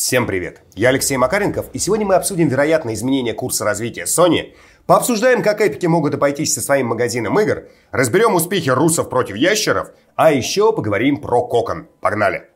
Всем привет! Я Алексей Макаренков, и сегодня мы обсудим вероятные изменения курса развития Sony, пообсуждаем, как эпики могут обойтись со своим магазином игр, разберем успехи русов против ящеров, а еще поговорим про кокон. Погнали!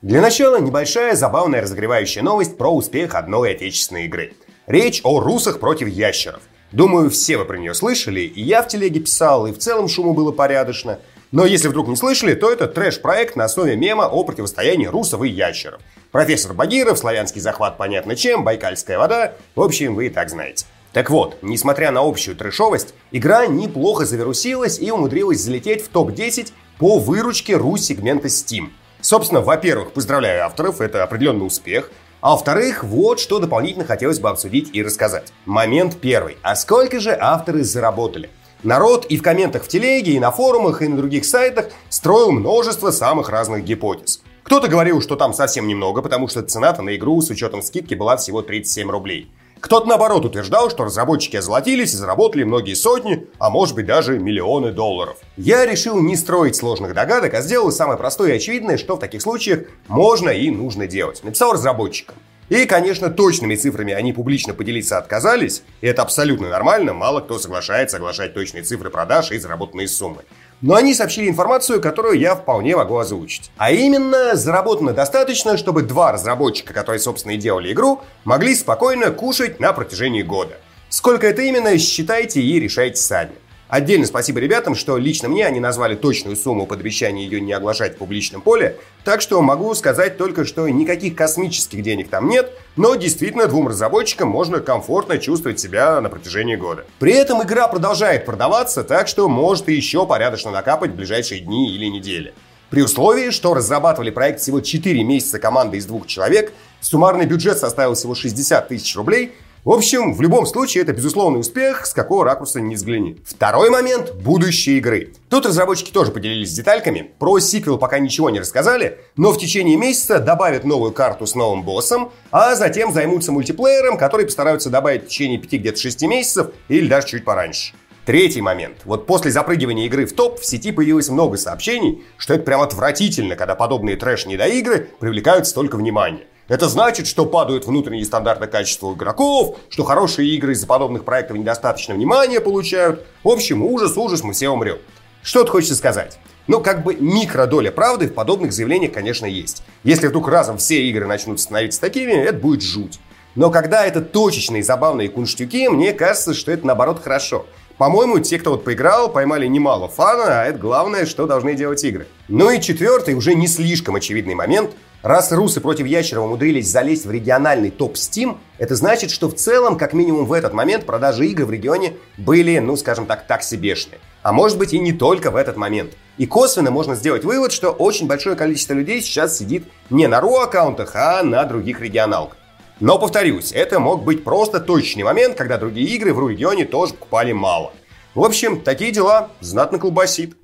Для начала небольшая забавная разогревающая новость про успех одной отечественной игры. Речь о русах против ящеров. Думаю, все вы про нее слышали, и я в телеге писал, и в целом шуму было порядочно – но если вдруг не слышали, то это трэш-проект на основе мема о противостоянии русов и ящеров. Профессор Багиров, славянский захват понятно чем, байкальская вода. В общем, вы и так знаете. Так вот, несмотря на общую трэшовость, игра неплохо завирусилась и умудрилась залететь в топ-10 по выручке ру-сегмента Steam. Собственно, во-первых, поздравляю авторов, это определенный успех. А во-вторых, вот что дополнительно хотелось бы обсудить и рассказать. Момент первый. А сколько же авторы заработали? Народ и в комментах в телеге, и на форумах, и на других сайтах строил множество самых разных гипотез. Кто-то говорил, что там совсем немного, потому что цена-то на игру с учетом скидки была всего 37 рублей. Кто-то наоборот утверждал, что разработчики озолотились и заработали многие сотни, а может быть даже миллионы долларов. Я решил не строить сложных догадок, а сделал самое простое и очевидное, что в таких случаях можно и нужно делать. Написал разработчикам. И, конечно, точными цифрами они публично поделиться отказались, и это абсолютно нормально, мало кто соглашается оглашать точные цифры продаж и заработанные суммы. Но они сообщили информацию, которую я вполне могу озвучить. А именно, заработано достаточно, чтобы два разработчика, которые, собственно, и делали игру, могли спокойно кушать на протяжении года. Сколько это именно, считайте и решайте сами. Отдельно спасибо ребятам, что лично мне они назвали точную сумму под обещание ее не оглашать в публичном поле, так что могу сказать только, что никаких космических денег там нет, но действительно двум разработчикам можно комфортно чувствовать себя на протяжении года. При этом игра продолжает продаваться, так что может еще порядочно накапать в ближайшие дни или недели. При условии, что разрабатывали проект всего 4 месяца команды из двух человек, суммарный бюджет составил всего 60 тысяч рублей – в общем, в любом случае, это безусловный успех, с какого ракурса не взгляни. Второй момент – будущее игры. Тут разработчики тоже поделились детальками. Про сиквел пока ничего не рассказали, но в течение месяца добавят новую карту с новым боссом, а затем займутся мультиплеером, который постараются добавить в течение 5 где-то 6 месяцев или даже чуть пораньше. Третий момент. Вот после запрыгивания игры в топ в сети появилось много сообщений, что это прям отвратительно, когда подобные трэш-недоигры привлекают столько внимания. Это значит, что падают внутренние стандарты качества игроков, что хорошие игры из-за подобных проектов недостаточно внимания получают. В общем, ужас, ужас, мы все умрем. Что ты хочешь сказать? Ну, как бы микродоля правды в подобных заявлениях, конечно, есть. Если вдруг разом все игры начнут становиться такими, это будет жуть. Но когда это точечные забавные кунштюки, мне кажется, что это наоборот хорошо. По-моему, те, кто вот поиграл, поймали немало фана, а это главное, что должны делать игры. Ну и четвертый, уже не слишком очевидный момент. Раз русы против ящеров умудрились залезть в региональный топ Steam, это значит, что в целом, как минимум в этот момент, продажи игр в регионе были, ну скажем так, так себешные. А может быть и не только в этот момент. И косвенно можно сделать вывод, что очень большое количество людей сейчас сидит не на RU-аккаунтах, а на других регионалках. Но, повторюсь, это мог быть просто точный момент, когда другие игры в регионе тоже покупали мало. В общем, такие дела знатно колбасит.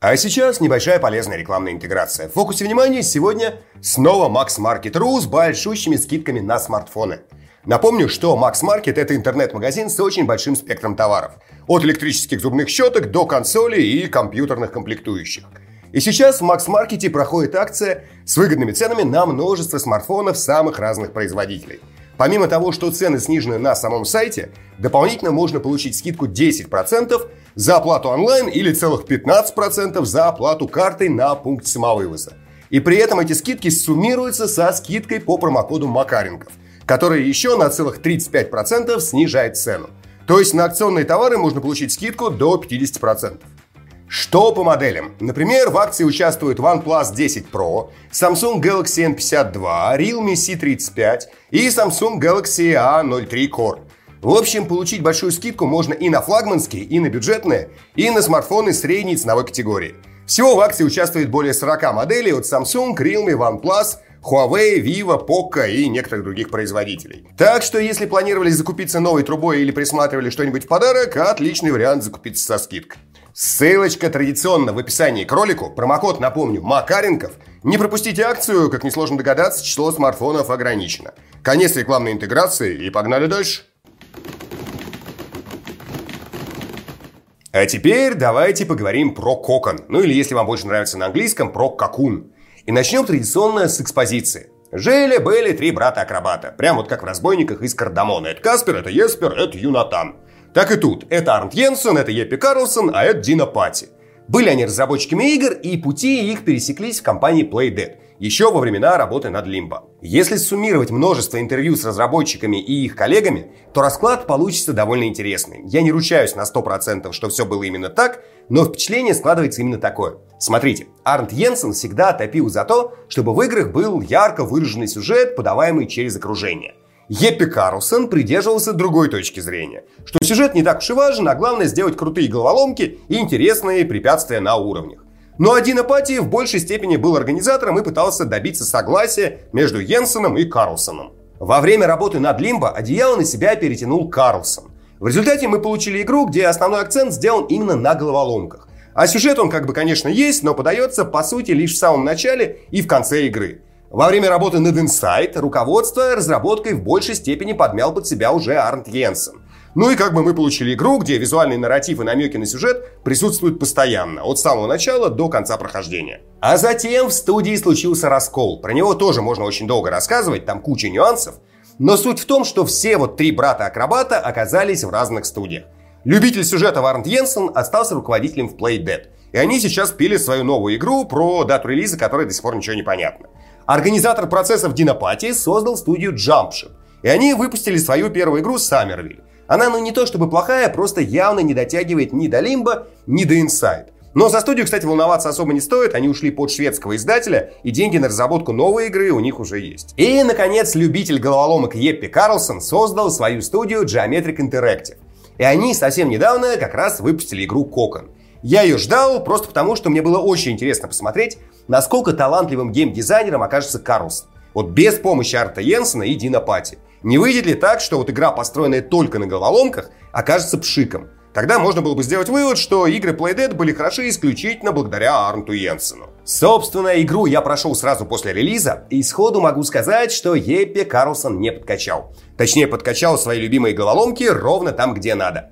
А сейчас небольшая полезная рекламная интеграция. В фокусе внимания сегодня снова Max Market.ru с большущими скидками на смартфоны. Напомню, что Max Market – это интернет-магазин с очень большим спектром товаров. От электрических зубных щеток до консолей и компьютерных комплектующих – и сейчас в Макс-маркете проходит акция с выгодными ценами на множество смартфонов самых разных производителей. Помимо того, что цены снижены на самом сайте, дополнительно можно получить скидку 10% за оплату онлайн или целых 15% за оплату картой на пункт самовывоза. И при этом эти скидки суммируются со скидкой по промокоду Макаренков, который еще на целых 35% снижает цену. То есть на акционные товары можно получить скидку до 50%. Что по моделям? Например, в акции участвуют OnePlus 10 Pro, Samsung Galaxy N52, Realme C35 и Samsung Galaxy A03 Core. В общем, получить большую скидку можно и на флагманские, и на бюджетные, и на смартфоны средней ценовой категории. Всего в акции участвует более 40 моделей от Samsung, Realme, OnePlus, Huawei, Vivo, Poco и некоторых других производителей. Так что, если планировали закупиться новой трубой или присматривали что-нибудь в подарок, отличный вариант закупиться со скидкой. Ссылочка традиционно в описании к ролику. Промокод, напомню, Макаренков. Не пропустите акцию, как несложно догадаться, число смартфонов ограничено. Конец рекламной интеграции и погнали дальше. А теперь давайте поговорим про кокон. Ну или, если вам больше нравится на английском, про кокун. И начнем традиционно с экспозиции. Жили-были три брата-акробата. Прям вот как в «Разбойниках» из Кардамона. Это Каспер, это Еспер, это Юнатан. Так и тут. Это Арнт Йенсен, это Еппи Карлсон, а это Дина Пати. Были они разработчиками игр, и пути их пересеклись в компании Playdead – еще во времена работы над Limbo. Если суммировать множество интервью с разработчиками и их коллегами, то расклад получится довольно интересный. Я не ручаюсь на 100%, что все было именно так, но впечатление складывается именно такое. Смотрите, Арнт Йенсен всегда топил за то, чтобы в играх был ярко выраженный сюжет, подаваемый через окружение. Еппи Карлсон придерживался другой точки зрения, что сюжет не так уж и важен, а главное сделать крутые головоломки и интересные препятствия на уровнях. Но один Апатий в большей степени был организатором и пытался добиться согласия между Йенсеном и Карлсоном. Во время работы над Лимбо одеяло на себя перетянул Карлсон. В результате мы получили игру, где основной акцент сделан именно на головоломках. А сюжет он как бы, конечно, есть, но подается, по сути, лишь в самом начале и в конце игры. Во время работы над Insight руководство разработкой в большей степени подмял под себя уже Арнт Йенсен. Ну и как бы мы получили игру, где визуальный нарратив и намеки на сюжет присутствуют постоянно, от самого начала до конца прохождения. А затем в студии случился раскол. Про него тоже можно очень долго рассказывать, там куча нюансов. Но суть в том, что все вот три брата-акробата оказались в разных студиях. Любитель сюжета Варнт Йенсен остался руководителем в Play Dead. И они сейчас пили свою новую игру про дату релиза, которой до сих пор ничего не понятно. Организатор процессов Динопатии создал студию Jumpship. И они выпустили свою первую игру Summerville. Она, ну не то чтобы плохая, просто явно не дотягивает ни до Лимба, ни до Inside. Но за студию, кстати, волноваться особо не стоит, они ушли под шведского издателя, и деньги на разработку новой игры у них уже есть. И, наконец, любитель головоломок Еппи Карлсон создал свою студию Geometric Interactive. И они совсем недавно как раз выпустили игру Кокон. Я ее ждал просто потому, что мне было очень интересно посмотреть, насколько талантливым геймдизайнером окажется Карлсон. Вот без помощи Арта Йенсена и Дина Пати. Не выйдет ли так, что вот игра, построенная только на головоломках, окажется пшиком? Тогда можно было бы сделать вывод, что игры Playdead были хороши исключительно благодаря Арнту Йенсену. Собственно, игру я прошел сразу после релиза, и сходу могу сказать, что Еппе Карлсон не подкачал. Точнее, подкачал свои любимые головоломки ровно там, где надо.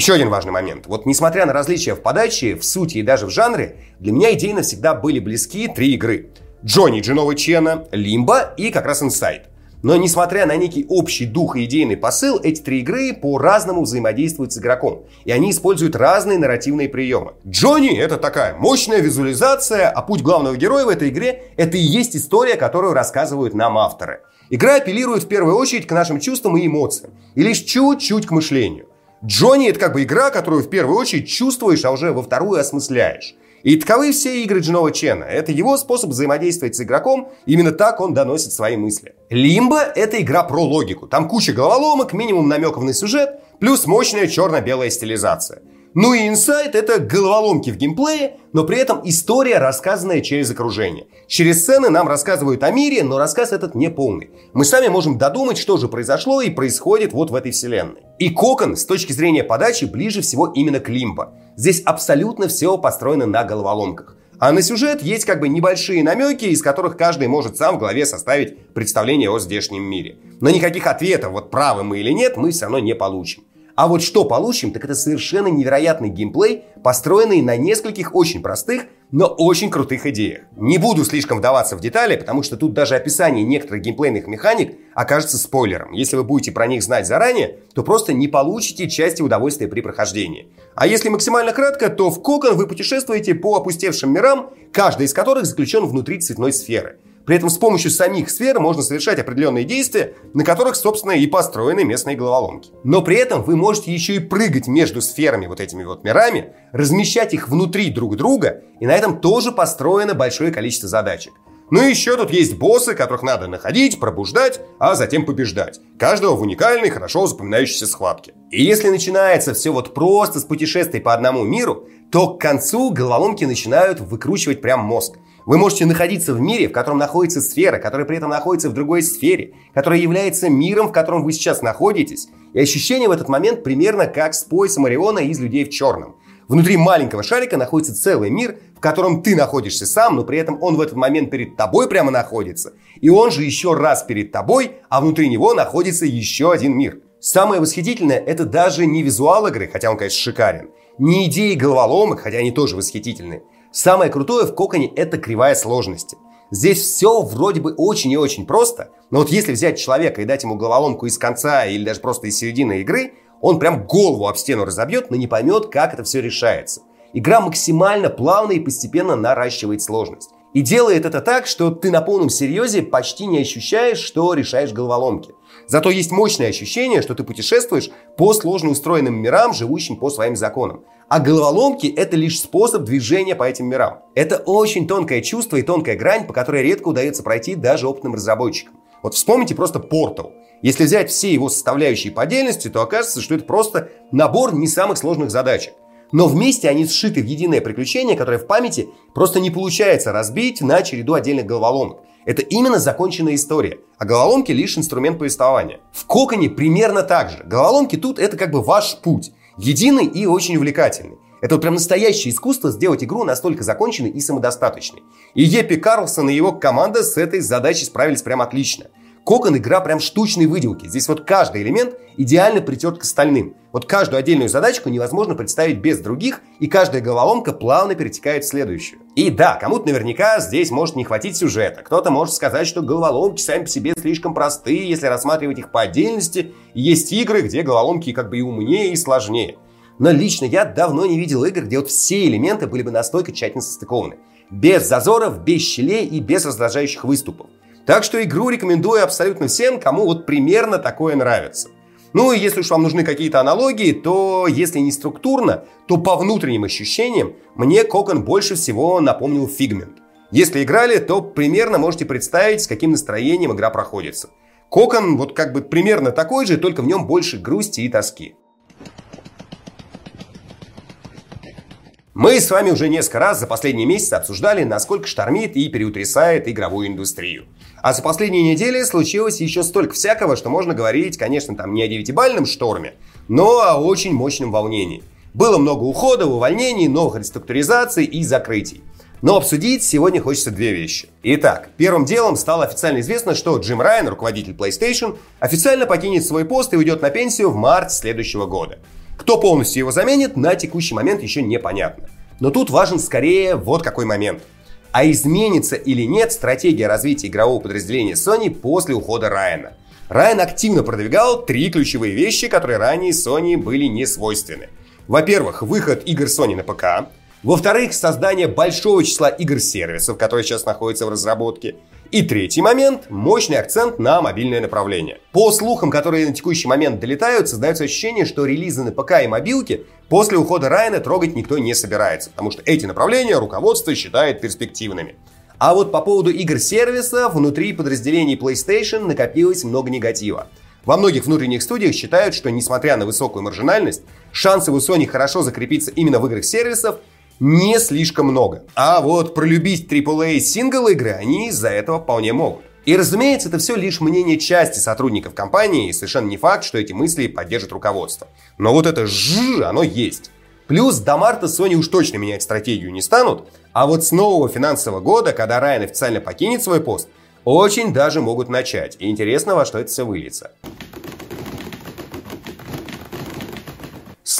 Еще один важный момент. Вот несмотря на различия в подаче, в сути и даже в жанре, для меня идейно всегда были близки три игры. Джонни Джинова Чена, Лимба и как раз Инсайд. Но несмотря на некий общий дух и идейный посыл, эти три игры по-разному взаимодействуют с игроком. И они используют разные нарративные приемы. Джонни — это такая мощная визуализация, а путь главного героя в этой игре — это и есть история, которую рассказывают нам авторы. Игра апеллирует в первую очередь к нашим чувствам и эмоциям. И лишь чуть-чуть к мышлению. Джонни — это как бы игра, которую в первую очередь чувствуешь, а уже во вторую осмысляешь. И таковы все игры Джинова Чена. Это его способ взаимодействовать с игроком, именно так он доносит свои мысли. Лимба — это игра про логику. Там куча головоломок, минимум намеков на сюжет, плюс мощная черно-белая стилизация. Ну и инсайт — это головоломки в геймплее, но при этом история, рассказанная через окружение. Через сцены нам рассказывают о мире, но рассказ этот не полный. Мы сами можем додумать, что же произошло и происходит вот в этой вселенной. И Кокон с точки зрения подачи ближе всего именно к Лимбо. Здесь абсолютно все построено на головоломках. А на сюжет есть как бы небольшие намеки, из которых каждый может сам в голове составить представление о здешнем мире. Но никаких ответов, вот правы мы или нет, мы все равно не получим. А вот что получим, так это совершенно невероятный геймплей, построенный на нескольких очень простых, но очень крутых идеях. Не буду слишком вдаваться в детали, потому что тут даже описание некоторых геймплейных механик окажется спойлером. Если вы будете про них знать заранее, то просто не получите части удовольствия при прохождении. А если максимально кратко, то в Кокон вы путешествуете по опустевшим мирам, каждый из которых заключен внутри цветной сферы – при этом с помощью самих сфер можно совершать определенные действия, на которых, собственно, и построены местные головоломки. Но при этом вы можете еще и прыгать между сферами, вот этими вот мирами, размещать их внутри друг друга, и на этом тоже построено большое количество задачек. Ну и еще тут есть боссы, которых надо находить, пробуждать, а затем побеждать. Каждого в уникальной, хорошо запоминающейся схватке. И если начинается все вот просто с путешествий по одному миру, то к концу головоломки начинают выкручивать прям мозг. Вы можете находиться в мире, в котором находится сфера, которая при этом находится в другой сфере, которая является миром, в котором вы сейчас находитесь. И ощущение в этот момент примерно как с поясом Ориона из «Людей в черном». Внутри маленького шарика находится целый мир, в котором ты находишься сам, но при этом он в этот момент перед тобой прямо находится. И он же еще раз перед тобой, а внутри него находится еще один мир. Самое восхитительное – это даже не визуал игры, хотя он, конечно, шикарен. ни идеи головоломок, хотя они тоже восхитительные. Самое крутое в Коконе – это кривая сложности. Здесь все вроде бы очень и очень просто, но вот если взять человека и дать ему головоломку из конца или даже просто из середины игры, он прям голову об стену разобьет, но не поймет, как это все решается. Игра максимально плавно и постепенно наращивает сложность. И делает это так, что ты на полном серьезе почти не ощущаешь, что решаешь головоломки. Зато есть мощное ощущение, что ты путешествуешь по сложно устроенным мирам, живущим по своим законам. А головоломки – это лишь способ движения по этим мирам. Это очень тонкое чувство и тонкая грань, по которой редко удается пройти даже опытным разработчикам. Вот вспомните просто Portal. Если взять все его составляющие по отдельности, то окажется, что это просто набор не самых сложных задачек. Но вместе они сшиты в единое приключение, которое в памяти просто не получается разбить на череду отдельных головоломок. Это именно законченная история, а головоломки лишь инструмент повествования. В Коконе примерно так же. Головоломки тут это как бы ваш путь, единый и очень увлекательный. Это вот прям настоящее искусство сделать игру настолько законченной и самодостаточной. И Епи Карлсон и его команда с этой задачей справились прям отлично. Кокон игра прям штучной выделки. Здесь вот каждый элемент идеально притерт к остальным. Вот каждую отдельную задачку невозможно представить без других, и каждая головоломка плавно перетекает в следующую. И да, кому-то наверняка здесь может не хватить сюжета. Кто-то может сказать, что головоломки сами по себе слишком простые, если рассматривать их по отдельности. Есть игры, где головоломки как бы и умнее, и сложнее. Но лично я давно не видел игр, где вот все элементы были бы настолько тщательно состыкованы. Без зазоров, без щелей и без раздражающих выступов. Так что игру рекомендую абсолютно всем, кому вот примерно такое нравится. Ну и если уж вам нужны какие-то аналогии, то если не структурно, то по внутренним ощущениям мне Кокон больше всего напомнил Фигмент. Если играли, то примерно можете представить, с каким настроением игра проходится. Кокон вот как бы примерно такой же, только в нем больше грусти и тоски. Мы с вами уже несколько раз за последние месяцы обсуждали, насколько штормит и переутрясает игровую индустрию. А за последние недели случилось еще столько всякого, что можно говорить, конечно, там не о девятибальном шторме, но о очень мощном волнении. Было много уходов, увольнений, новых реструктуризаций и закрытий. Но обсудить сегодня хочется две вещи. Итак, первым делом стало официально известно, что Джим Райан, руководитель PlayStation, официально покинет свой пост и уйдет на пенсию в марте следующего года. Кто полностью его заменит, на текущий момент еще непонятно. Но тут важен скорее вот какой момент. А изменится или нет стратегия развития игрового подразделения Sony после ухода Райана? Райан активно продвигал три ключевые вещи, которые ранее Sony были не свойственны. Во-первых, выход игр Sony на ПК. Во-вторых, создание большого числа игр-сервисов, которые сейчас находятся в разработке. И третий момент – мощный акцент на мобильное направление. По слухам, которые на текущий момент долетают, создается ощущение, что релизы на ПК и мобилке после ухода Райана трогать никто не собирается, потому что эти направления руководство считает перспективными. А вот по поводу игр-сервисов внутри подразделений PlayStation накопилось много негатива. Во многих внутренних студиях считают, что несмотря на высокую маржинальность, шансы у Sony хорошо закрепиться именно в играх сервисов не слишком много. А вот пролюбить AAA сингл игры они из-за этого вполне могут. И разумеется, это все лишь мнение части сотрудников компании, и совершенно не факт, что эти мысли поддержит руководство. Но вот это ж, оно есть. Плюс до марта Sony уж точно менять стратегию не станут, а вот с нового финансового года, когда Райан официально покинет свой пост, очень даже могут начать. И интересно, во что это все выльется.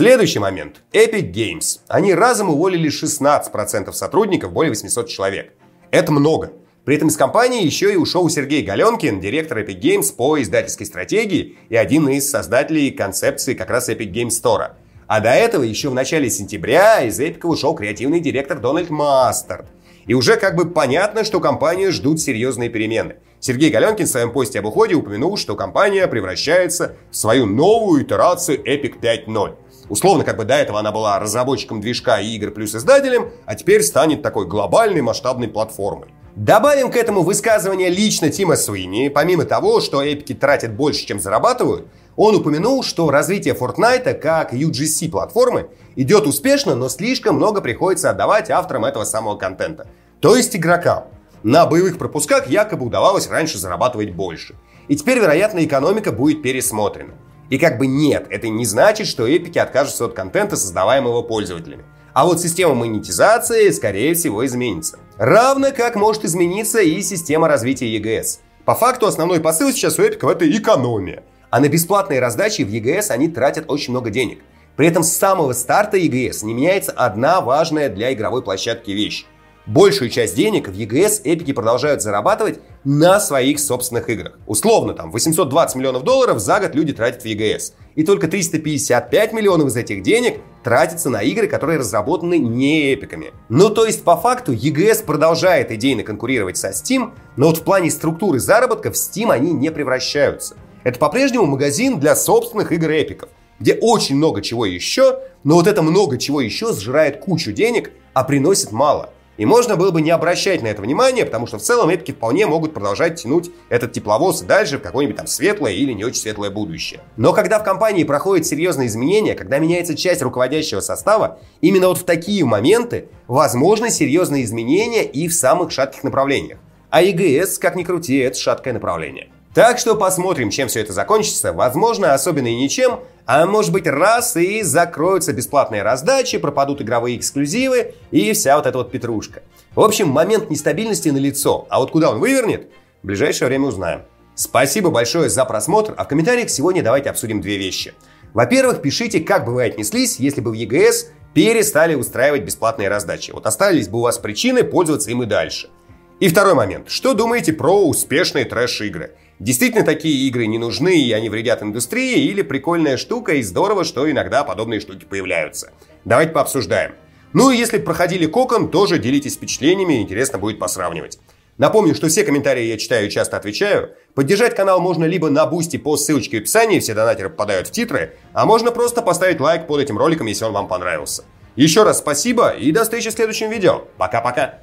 Следующий момент. Epic Games. Они разом уволили 16% сотрудников, более 800 человек. Это много. При этом из компании еще и ушел Сергей Галенкин, директор Epic Games по издательской стратегии и один из создателей концепции как раз Epic Games Store. А до этого еще в начале сентября из Epic ушел креативный директор Дональд Мастерд. И уже как бы понятно, что компанию ждут серьезные перемены. Сергей Галенкин в своем посте об уходе упомянул, что компания превращается в свою новую итерацию Epic 5.0. Условно, как бы до этого она была разработчиком движка и игр плюс издателем, а теперь станет такой глобальной масштабной платформой. Добавим к этому высказывание лично Тима Суини. Помимо того, что эпики тратят больше, чем зарабатывают, он упомянул, что развитие Fortnite как UGC платформы идет успешно, но слишком много приходится отдавать авторам этого самого контента. То есть игрокам. На боевых пропусках якобы удавалось раньше зарабатывать больше. И теперь, вероятно, экономика будет пересмотрена. И как бы нет, это не значит, что эпики откажутся от контента, создаваемого пользователями. А вот система монетизации, скорее всего, изменится. Равно как может измениться и система развития EGS. По факту основной посыл сейчас у эпиков это экономия. А на бесплатные раздачи в EGS они тратят очень много денег. При этом с самого старта EGS не меняется одна важная для игровой площадки вещь. Большую часть денег в EGS эпики продолжают зарабатывать на своих собственных играх. Условно, там 820 миллионов долларов за год люди тратят в EGS. И только 355 миллионов из этих денег тратятся на игры, которые разработаны не эпиками. Ну, то есть, по факту, EGS продолжает идейно конкурировать со Steam, но вот в плане структуры заработка в Steam они не превращаются. Это по-прежнему магазин для собственных игр эпиков, где очень много чего еще, но вот это много чего еще сжирает кучу денег, а приносит мало – и можно было бы не обращать на это внимание, потому что в целом эпики вполне могут продолжать тянуть этот тепловоз дальше в какое-нибудь там светлое или не очень светлое будущее. Но когда в компании проходят серьезные изменения, когда меняется часть руководящего состава, именно вот в такие моменты возможны серьезные изменения и в самых шатких направлениях. А ЕГС, как ни крути, это шаткое направление. Так что посмотрим, чем все это закончится. Возможно, особенно и ничем, а может быть раз и закроются бесплатные раздачи, пропадут игровые эксклюзивы и вся вот эта вот петрушка. В общем, момент нестабильности на лицо, а вот куда он вывернет, в ближайшее время узнаем. Спасибо большое за просмотр, а в комментариях сегодня давайте обсудим две вещи. Во-первых, пишите, как бы вы отнеслись, если бы в ЕГС перестали устраивать бесплатные раздачи. Вот остались бы у вас причины пользоваться им и дальше. И второй момент. Что думаете про успешные трэш-игры? Действительно такие игры не нужны и они вредят индустрии, или прикольная штука и здорово, что иногда подобные штуки появляются. Давайте пообсуждаем. Ну и если проходили Кокон, тоже делитесь впечатлениями, интересно будет посравнивать. Напомню, что все комментарии я читаю и часто отвечаю. Поддержать канал можно либо на бусте по ссылочке в описании, все донатеры попадают в титры, а можно просто поставить лайк под этим роликом, если он вам понравился. Еще раз спасибо и до встречи в следующем видео. Пока-пока.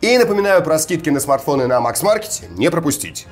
И напоминаю про скидки на смартфоны на Max Market не пропустить.